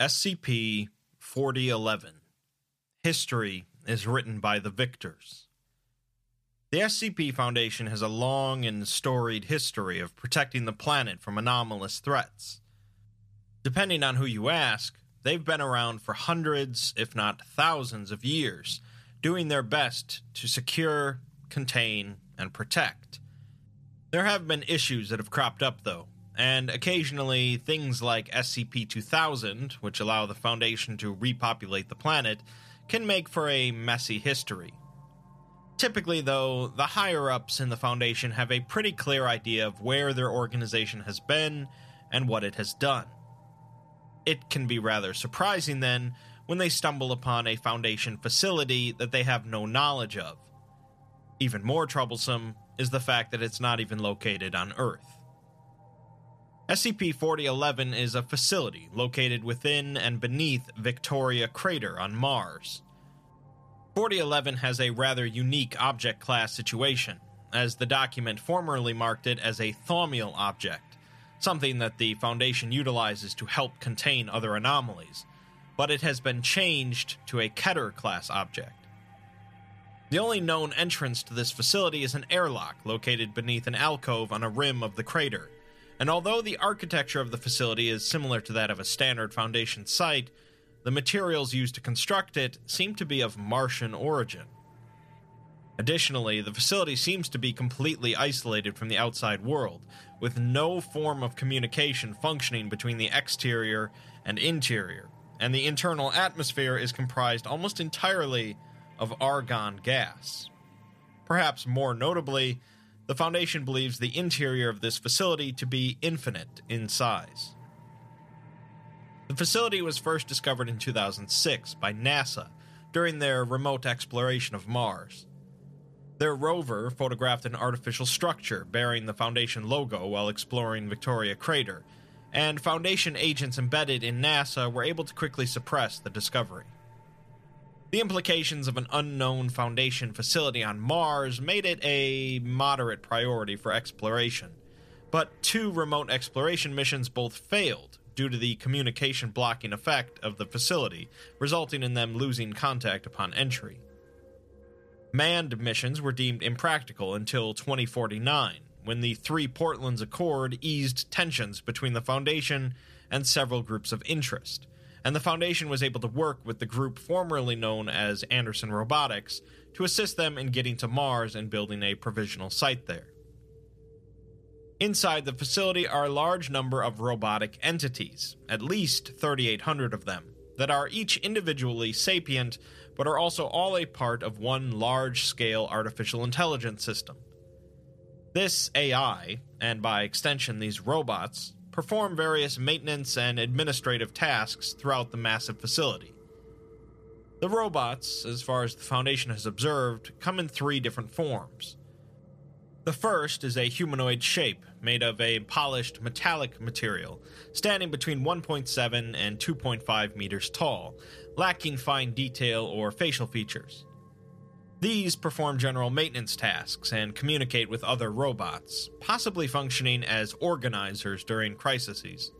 SCP 4011 History is written by the victors. The SCP Foundation has a long and storied history of protecting the planet from anomalous threats. Depending on who you ask, they've been around for hundreds, if not thousands, of years, doing their best to secure, contain, and protect. There have been issues that have cropped up, though, and occasionally things like SCP 2000, which allow the Foundation to repopulate the planet, can make for a messy history. Typically, though, the higher ups in the Foundation have a pretty clear idea of where their organization has been and what it has done. It can be rather surprising, then, when they stumble upon a Foundation facility that they have no knowledge of. Even more troublesome is the fact that it's not even located on Earth. SCP 4011 is a facility located within and beneath Victoria Crater on Mars. 4011 has a rather unique object class situation, as the document formerly marked it as a thaumiel object, something that the Foundation utilizes to help contain other anomalies, but it has been changed to a Keter class object. The only known entrance to this facility is an airlock located beneath an alcove on a rim of the crater, and although the architecture of the facility is similar to that of a standard Foundation site, the materials used to construct it seem to be of Martian origin. Additionally, the facility seems to be completely isolated from the outside world, with no form of communication functioning between the exterior and interior, and the internal atmosphere is comprised almost entirely of argon gas. Perhaps more notably, the Foundation believes the interior of this facility to be infinite in size. The facility was first discovered in 2006 by NASA during their remote exploration of Mars. Their rover photographed an artificial structure bearing the Foundation logo while exploring Victoria Crater, and Foundation agents embedded in NASA were able to quickly suppress the discovery. The implications of an unknown Foundation facility on Mars made it a moderate priority for exploration, but two remote exploration missions both failed due to the communication blocking effect of the facility, resulting in them losing contact upon entry. Manned missions were deemed impractical until 2049, when the Three Portlands Accord eased tensions between the Foundation and several groups of interest, and the Foundation was able to work with the group formerly known as Anderson Robotics to assist them in getting to Mars and building a provisional site there. Inside the facility are a large number of robotic entities, at least 3,800 of them, that are each individually sapient, but are also all a part of one large scale artificial intelligence system. This AI, and by extension these robots, perform various maintenance and administrative tasks throughout the massive facility. The robots, as far as the Foundation has observed, come in three different forms. The first is a humanoid shape made of a polished metallic material, standing between 1.7 and 2.5 meters tall, lacking fine detail or facial features. These perform general maintenance tasks and communicate with other robots, possibly functioning as organizers during crises.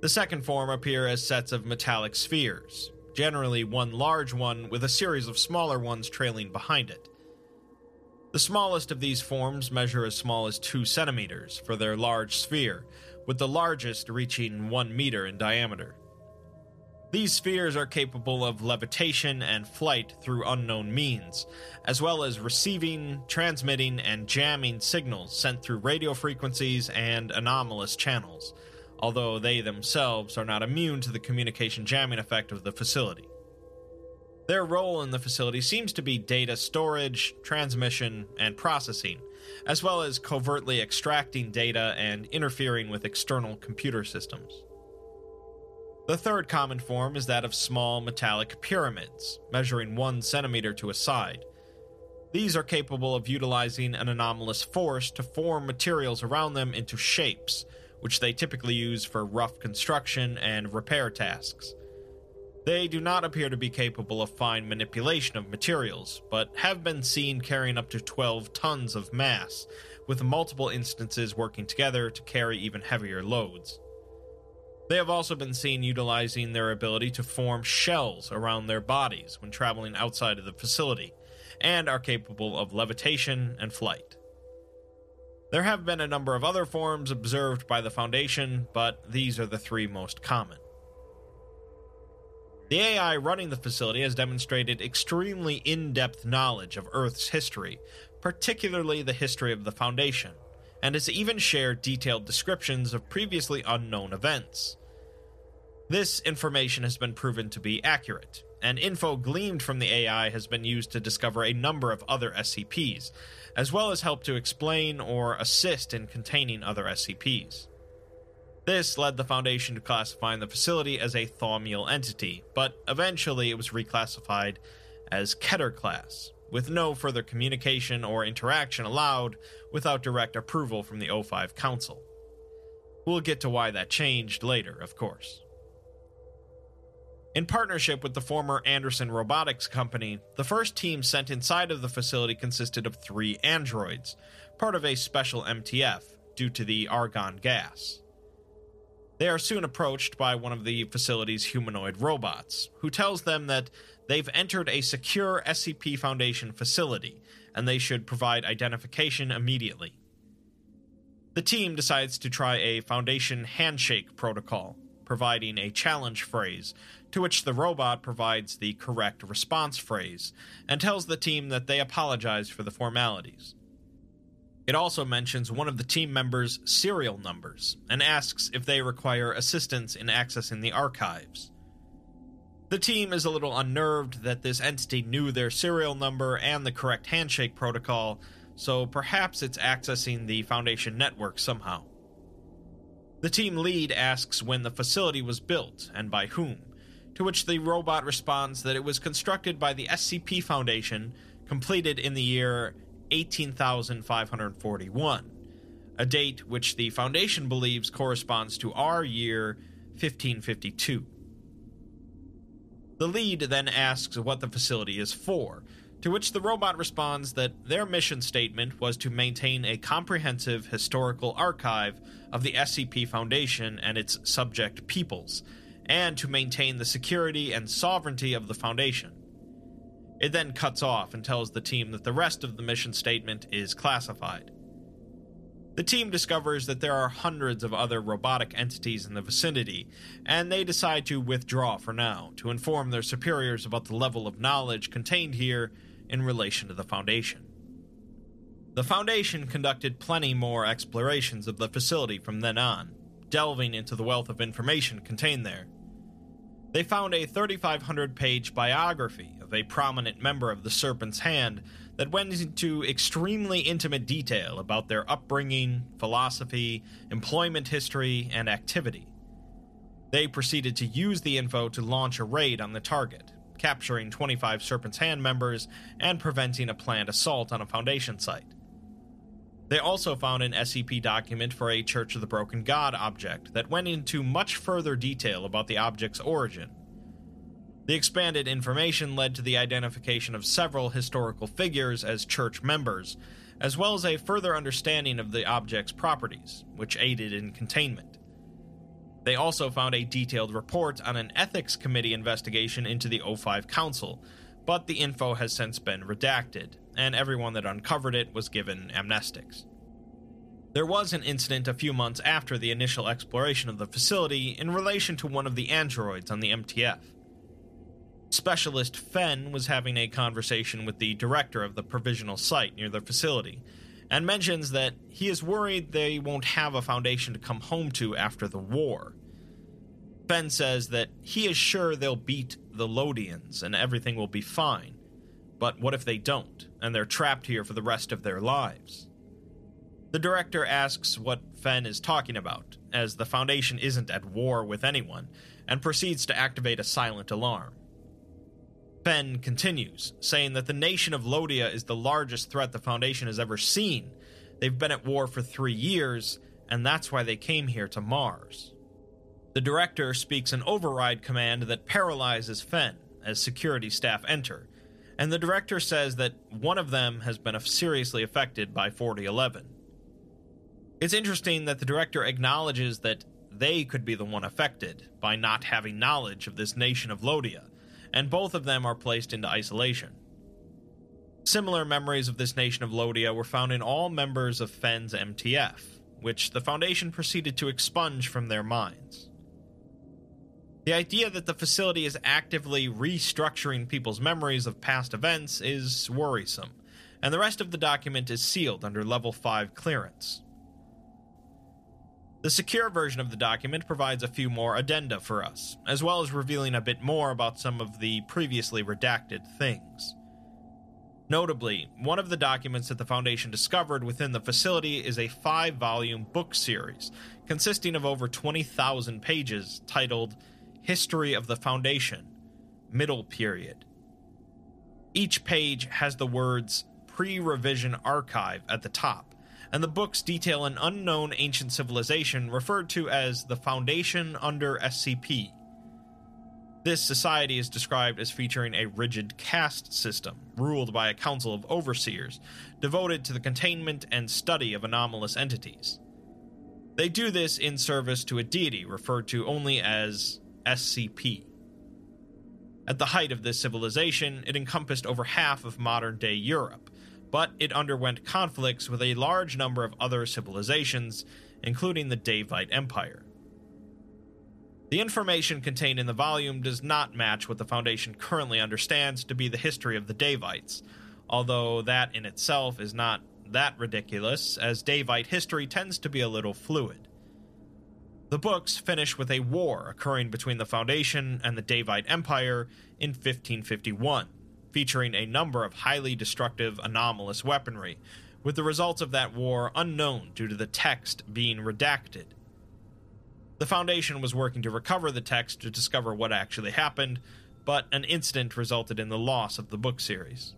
The second form appear as sets of metallic spheres, generally one large one with a series of smaller ones trailing behind it. The smallest of these forms measure as small as 2 centimeters for their large sphere, with the largest reaching 1 meter in diameter. These spheres are capable of levitation and flight through unknown means, as well as receiving, transmitting, and jamming signals sent through radio frequencies and anomalous channels, although they themselves are not immune to the communication jamming effect of the facility. Their role in the facility seems to be data storage, transmission, and processing, as well as covertly extracting data and interfering with external computer systems. The third common form is that of small metallic pyramids, measuring one centimeter to a side. These are capable of utilizing an anomalous force to form materials around them into shapes, which they typically use for rough construction and repair tasks. They do not appear to be capable of fine manipulation of materials, but have been seen carrying up to 12 tons of mass, with multiple instances working together to carry even heavier loads. They have also been seen utilizing their ability to form shells around their bodies when traveling outside of the facility, and are capable of levitation and flight. There have been a number of other forms observed by the Foundation, but these are the three most common. The AI running the facility has demonstrated extremely in depth knowledge of Earth's history, particularly the history of the Foundation, and has even shared detailed descriptions of previously unknown events. This information has been proven to be accurate, and info gleaned from the AI has been used to discover a number of other SCPs, as well as help to explain or assist in containing other SCPs. This led the Foundation to classifying the facility as a Thaumiel entity, but eventually it was reclassified as Keter class, with no further communication or interaction allowed without direct approval from the O5 Council. We'll get to why that changed later, of course. In partnership with the former Anderson Robotics Company, the first team sent inside of the facility consisted of three androids, part of a special MTF, due to the argon gas. They are soon approached by one of the facility's humanoid robots, who tells them that they've entered a secure SCP Foundation facility and they should provide identification immediately. The team decides to try a Foundation handshake protocol, providing a challenge phrase, to which the robot provides the correct response phrase and tells the team that they apologize for the formalities. It also mentions one of the team members' serial numbers and asks if they require assistance in accessing the archives. The team is a little unnerved that this entity knew their serial number and the correct handshake protocol, so perhaps it's accessing the Foundation network somehow. The team lead asks when the facility was built and by whom, to which the robot responds that it was constructed by the SCP Foundation, completed in the year 18,541, a date which the Foundation believes corresponds to our year 1552. The lead then asks what the facility is for, to which the robot responds that their mission statement was to maintain a comprehensive historical archive of the SCP Foundation and its subject peoples, and to maintain the security and sovereignty of the Foundation. It then cuts off and tells the team that the rest of the mission statement is classified. The team discovers that there are hundreds of other robotic entities in the vicinity, and they decide to withdraw for now to inform their superiors about the level of knowledge contained here in relation to the Foundation. The Foundation conducted plenty more explorations of the facility from then on, delving into the wealth of information contained there. They found a 3,500 page biography of a prominent member of the Serpent's Hand that went into extremely intimate detail about their upbringing, philosophy, employment history, and activity. They proceeded to use the info to launch a raid on the target, capturing 25 Serpent's Hand members and preventing a planned assault on a Foundation site. They also found an SCP document for a Church of the Broken God object that went into much further detail about the object's origin. The expanded information led to the identification of several historical figures as church members, as well as a further understanding of the object's properties, which aided in containment. They also found a detailed report on an ethics committee investigation into the O5 Council, but the info has since been redacted, and everyone that uncovered it was given amnestics. There was an incident a few months after the initial exploration of the facility in relation to one of the androids on the MTF. Specialist Fenn was having a conversation with the director of the provisional site near the facility, and mentions that he is worried they won't have a foundation to come home to after the war. Fenn says that he is sure they'll beat the Lodians and everything will be fine, but what if they don't, and they're trapped here for the rest of their lives? The director asks what Fenn is talking about, as the Foundation isn't at war with anyone, and proceeds to activate a silent alarm. Fenn continues, saying that the nation of Lodia is the largest threat the Foundation has ever seen. They've been at war for three years, and that's why they came here to Mars. The director speaks an override command that paralyzes Fenn as security staff enter, and the director says that one of them has been seriously affected by 4011. It's interesting that the director acknowledges that they could be the one affected by not having knowledge of this nation of Lodia, and both of them are placed into isolation. Similar memories of this nation of Lodia were found in all members of Fenn's MTF, which the Foundation proceeded to expunge from their minds. The idea that the facility is actively restructuring people's memories of past events is worrisome, and the rest of the document is sealed under Level 5 clearance. The secure version of the document provides a few more addenda for us, as well as revealing a bit more about some of the previously redacted things. Notably, one of the documents that the Foundation discovered within the facility is a five volume book series consisting of over 20,000 pages titled History of the Foundation, Middle Period. Each page has the words Pre Revision Archive at the top, and the books detail an unknown ancient civilization referred to as the Foundation under SCP. This society is described as featuring a rigid caste system, ruled by a council of overseers, devoted to the containment and study of anomalous entities. They do this in service to a deity referred to only as SCP. At the height of this civilization, it encompassed over half of modern day Europe, but it underwent conflicts with a large number of other civilizations, including the Daevite Empire. The information contained in the volume does not match what the Foundation currently understands to be the history of the Daevites, although that in itself is not that ridiculous, as Daevite history tends to be a little fluid. The books finish with a war occurring between the Foundation and the Daevite Empire in 1551, featuring a number of highly destructive anomalous weaponry, with the results of that war unknown due to the text being redacted. The Foundation was working to recover the text to discover what actually happened, but an incident resulted in the loss of the book series.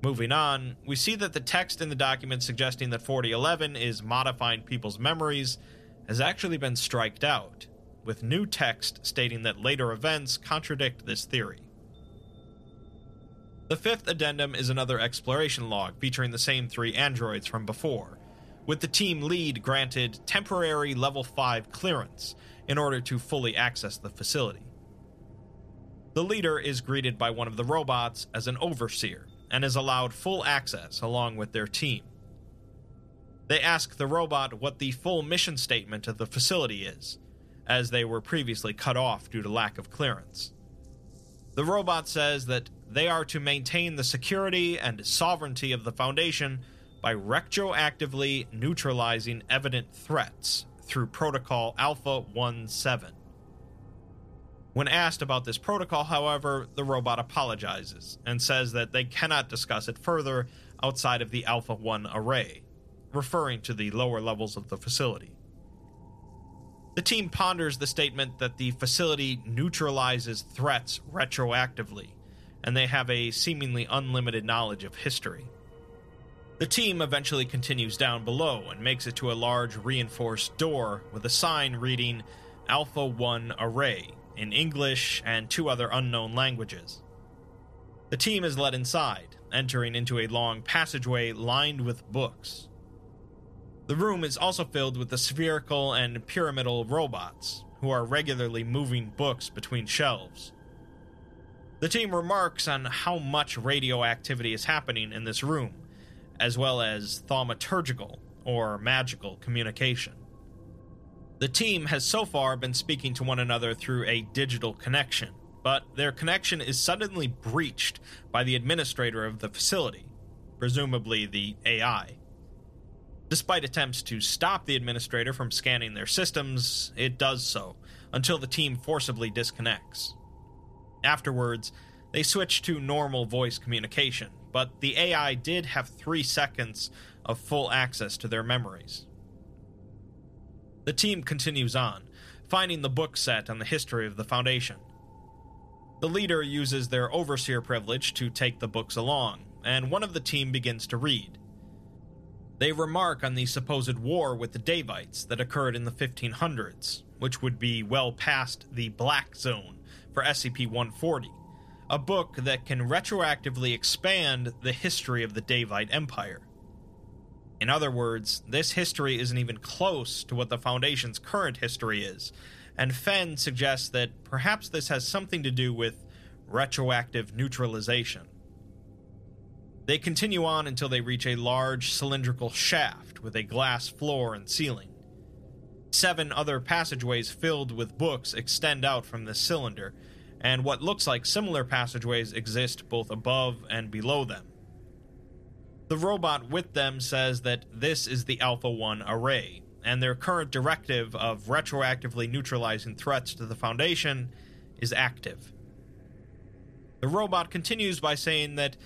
Moving on, we see that the text in the document suggesting that 4011 is modifying people's memories has actually been striked out, with new text stating that later events contradict this theory. The fifth addendum is another exploration log featuring the same three androids from before, with the team lead granted temporary level 5 clearance in order to fully access the facility. The leader is greeted by one of the robots as an overseer and is allowed full access along with their team. They ask the robot what the full mission statement of the facility is, as they were previously cut off due to lack of clearance. The robot says that they are to maintain the security and sovereignty of the Foundation by retroactively neutralizing evident threats through Protocol Alpha 17. When asked about this protocol, however, the robot apologizes and says that they cannot discuss it further outside of the Alpha 1 array, referring to the lower levels of the facility. The team ponders the statement that the facility neutralizes threats retroactively and they have a seemingly unlimited knowledge of history. The team eventually continues down below and makes it to a large reinforced door with a sign reading Alpha 1 Array in English and two other unknown languages. The team is led inside, entering into a long passageway lined with books. The room is also filled with the spherical and pyramidal robots, who are regularly moving books between shelves. The team remarks on how much radioactivity is happening in this room, as well as thaumaturgical or magical communication. The team has so far been speaking to one another through a digital connection, but their connection is suddenly breached by the administrator of the facility, presumably the AI. Despite attempts to stop the administrator from scanning their systems, it does so, until the team forcibly disconnects. Afterwards, they switched to normal voice communication, but the AI did have three seconds of full access to their memories. The team continues on, finding the book set on the history of the Foundation. The leader uses their overseer privilege to take the books along, and one of the team begins to read. They remark on the supposed war with the Daevites that occurred in the 1500s, which would be well past the Black Zone for SCP 140, a book that can retroactively expand the history of the Daevite Empire. In other words, this history isn't even close to what the Foundation's current history is, and Fenn suggests that perhaps this has something to do with retroactive neutralization. They continue on until they reach a large cylindrical shaft with a glass floor and ceiling. Seven other passageways filled with books extend out from this cylinder, and what looks like similar passageways exist both above and below them. The robot with them says that this is the Alpha 1 array, and their current directive of retroactively neutralizing threats to the Foundation is active. The robot continues by saying that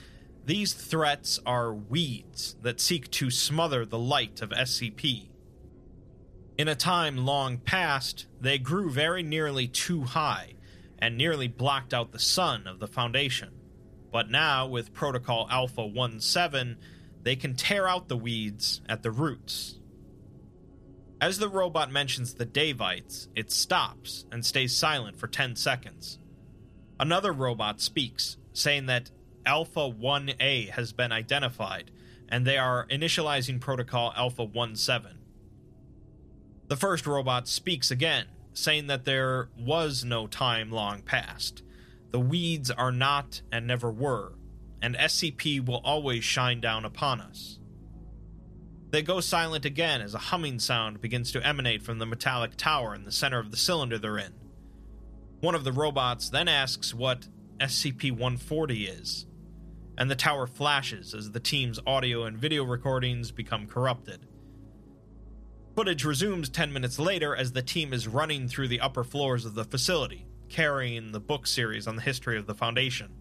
these threats are weeds that seek to smother the light of SCP. In a time long past, they grew very nearly too high and nearly blocked out the sun of the Foundation. But now, with Protocol Alpha 17, they can tear out the weeds at the roots. As the robot mentions the Davites, it stops and stays silent for 10 seconds. Another robot speaks, saying that Alpha 1A has been identified, and they are initializing Protocol Alpha 17. The first robot speaks again, saying that there was no time long past. The weeds are not and never were, and SCP will always shine down upon us. They go silent again as a humming sound begins to emanate from the metallic tower in the center of the cylinder they're in. One of the robots then asks what SCP 140 is, and the tower flashes as the team's audio and video recordings become corrupted. Footage resumes 10 minutes later as the team is running through the upper floors of the facility, carrying the book series on the history of the Foundation.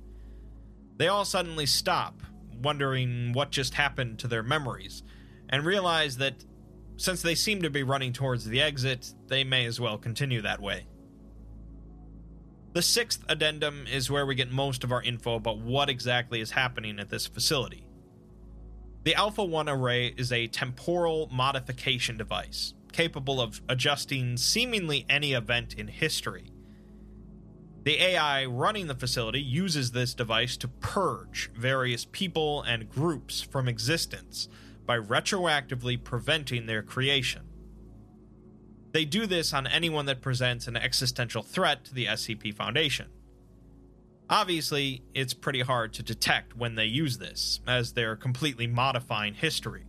They all suddenly stop, wondering what just happened to their memories, and realize that since they seem to be running towards the exit, they may as well continue that way. The sixth addendum is where we get most of our info about what exactly is happening at this facility. The Alpha 1 array is a temporal modification device capable of adjusting seemingly any event in history. The AI running the facility uses this device to purge various people and groups from existence by retroactively preventing their creation. They do this on anyone that presents an existential threat to the SCP Foundation. Obviously, it's pretty hard to detect when they use this, as they're completely modifying history.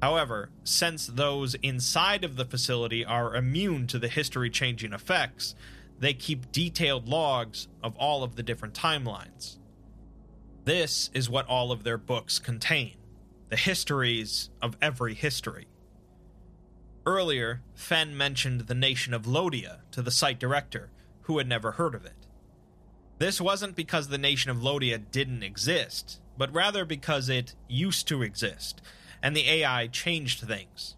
However, since those inside of the facility are immune to the history changing effects, they keep detailed logs of all of the different timelines. This is what all of their books contain the histories of every history. Earlier, Fenn mentioned the nation of Lodia to the site director, who had never heard of it. This wasn't because the nation of Lodia didn't exist, but rather because it used to exist, and the AI changed things.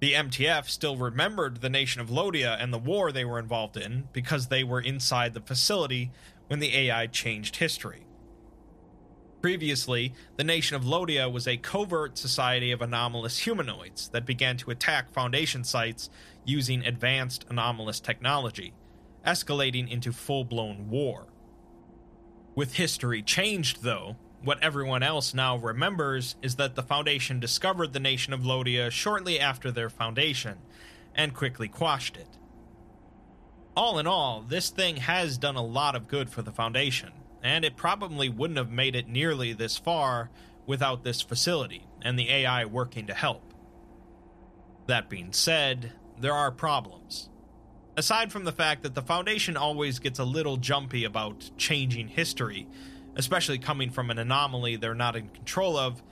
The MTF still remembered the nation of Lodia and the war they were involved in because they were inside the facility when the AI changed history. Previously, the nation of Lodia was a covert society of anomalous humanoids that began to attack Foundation sites using advanced anomalous technology, escalating into full blown war. With history changed, though, what everyone else now remembers is that the Foundation discovered the nation of Lodia shortly after their foundation and quickly quashed it. All in all, this thing has done a lot of good for the Foundation, and it probably wouldn't have made it nearly this far without this facility and the AI working to help. That being said, there are problems. Aside from the fact that the Foundation always gets a little jumpy about changing history, especially coming from an anomaly they're not in control of,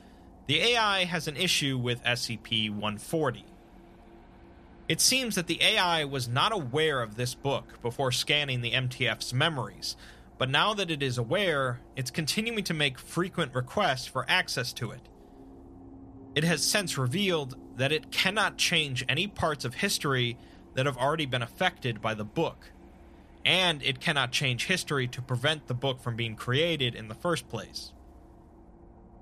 the AI has an issue with SCP 140. It seems that the AI was not aware of this book before scanning the MTF's memories, but now that it is aware, it's continuing to make frequent requests for access to it. it has since revealed that it cannot change any parts of history that have already been affected by the book, and it cannot change history to prevent the book from being created in the first place.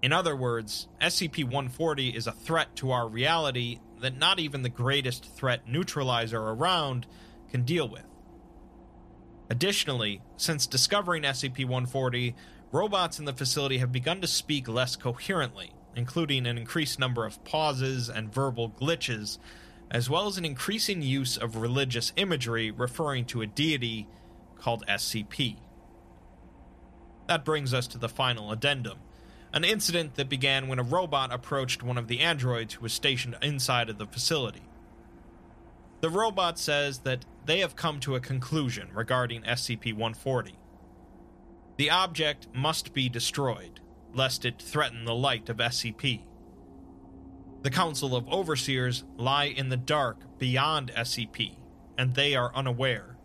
In other words, SCP 140 is a threat to our reality that not even the greatest threat neutralizer around can deal with. Additionally, since discovering SCP 140, robots in the facility have begun to speak less coherently, including an increased number of pauses and verbal glitches, as well as an increasing use of religious imagery referring to a deity called SCP. That brings us to the final addendum an incident that began when a robot approached one of the androids who was stationed inside of the facility. The robot says that they have come to a conclusion regarding SCP 140. The object must be destroyed, lest it threaten the light of SCP. The Council of Overseers lie in the dark beyond SCP, and they are unaware.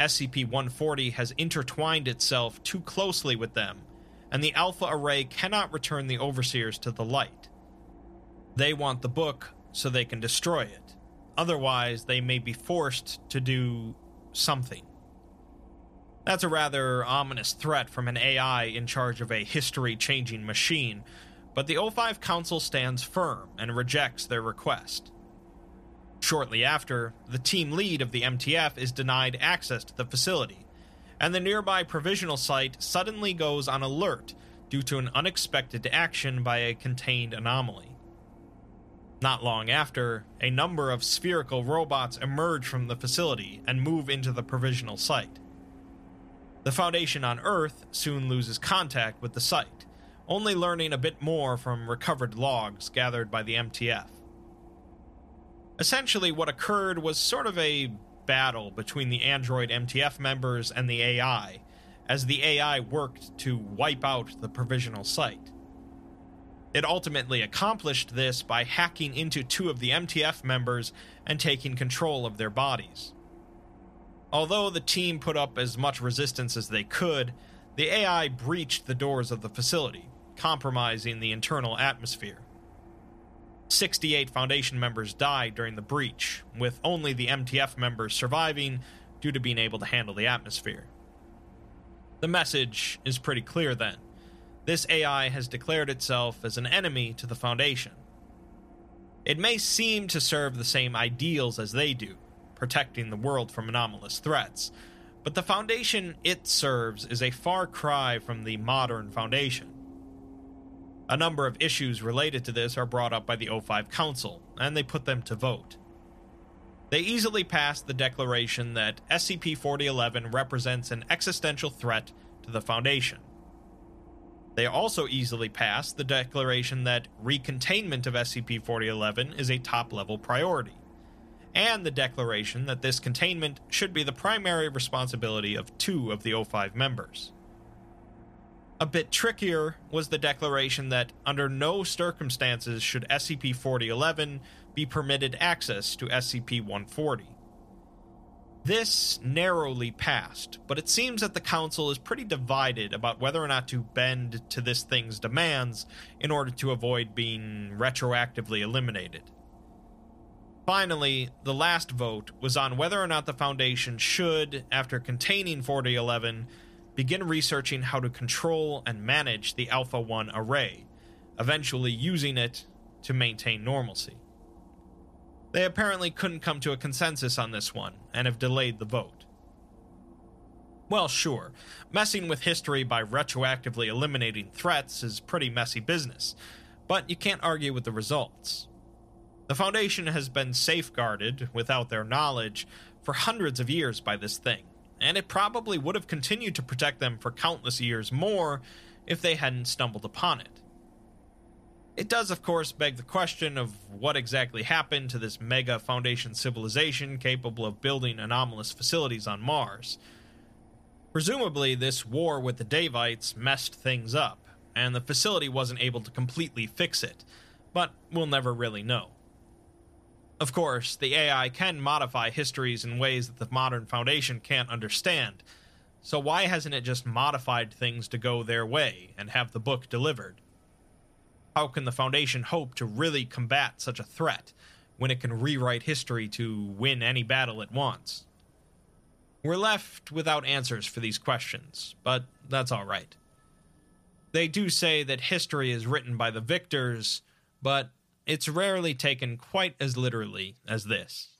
SCP 140 has intertwined itself too closely with them, and the Alpha Array cannot return the Overseers to the light. They want the book so they can destroy it. Otherwise, they may be forced to do something. That's a rather ominous threat from an AI in charge of a history changing machine, but the O5 Council stands firm and rejects their request. Shortly after, the team lead of the MTF is denied access to the facility, and the nearby provisional site suddenly goes on alert due to an unexpected action by a contained anomaly. Not long after, a number of spherical robots emerge from the facility and move into the provisional site. The Foundation on Earth soon loses contact with the site, only learning a bit more from recovered logs gathered by the MTF. Essentially, what occurred was sort of a battle between the Android MTF members and the AI, as the AI worked to wipe out the provisional site. It ultimately accomplished this by hacking into two of the MTF members and taking control of their bodies. Although the team put up as much resistance as they could, the AI breached the doors of the facility, compromising the internal atmosphere. 68 Foundation members died during the breach, with only the MTF members surviving due to being able to handle the atmosphere. The message is pretty clear then. This AI has declared itself as an enemy to the Foundation. It may seem to serve the same ideals as they do, protecting the world from anomalous threats, but the Foundation it serves is a far cry from the modern Foundation. A number of issues related to this are brought up by the O5 Council, and they put them to vote. They easily passed the declaration that SCP 4011 represents an existential threat to the Foundation. They also easily passed the declaration that recontainment of SCP 4011 is a top level priority, and the declaration that this containment should be the primary responsibility of two of the O5 members. A bit trickier was the declaration that under no circumstances should SCP 4011 be permitted access to SCP 140. This narrowly passed, but it seems that the Council is pretty divided about whether or not to bend to this thing's demands in order to avoid being retroactively eliminated. Finally, the last vote was on whether or not the Foundation should, after containing 4011, begin researching how to control and manage the Alpha 1 array, eventually using it to maintain normalcy. They apparently couldn't come to a consensus on this one and have delayed the vote. Well, sure, messing with history by retroactively eliminating threats is pretty messy business, but you can't argue with the results. The Foundation has been safeguarded, without their knowledge, for hundreds of years by this thing, and it probably would have continued to protect them for countless years more if they hadn't stumbled upon it. It does, of course, beg the question of what exactly happened to this mega Foundation civilization capable of building anomalous facilities on Mars. Presumably, this war with the Daevites messed things up, and the facility wasn't able to completely fix it, but we'll never really know. Of course, the AI can modify histories in ways that the modern Foundation can't understand, so why hasn't it just modified things to go their way and have the book delivered? How can the Foundation hope to really combat such a threat when it can rewrite history to win any battle it wants? We're left without answers for these questions, but that's all right. They do say that history is written by the victors, but it's rarely taken quite as literally as this.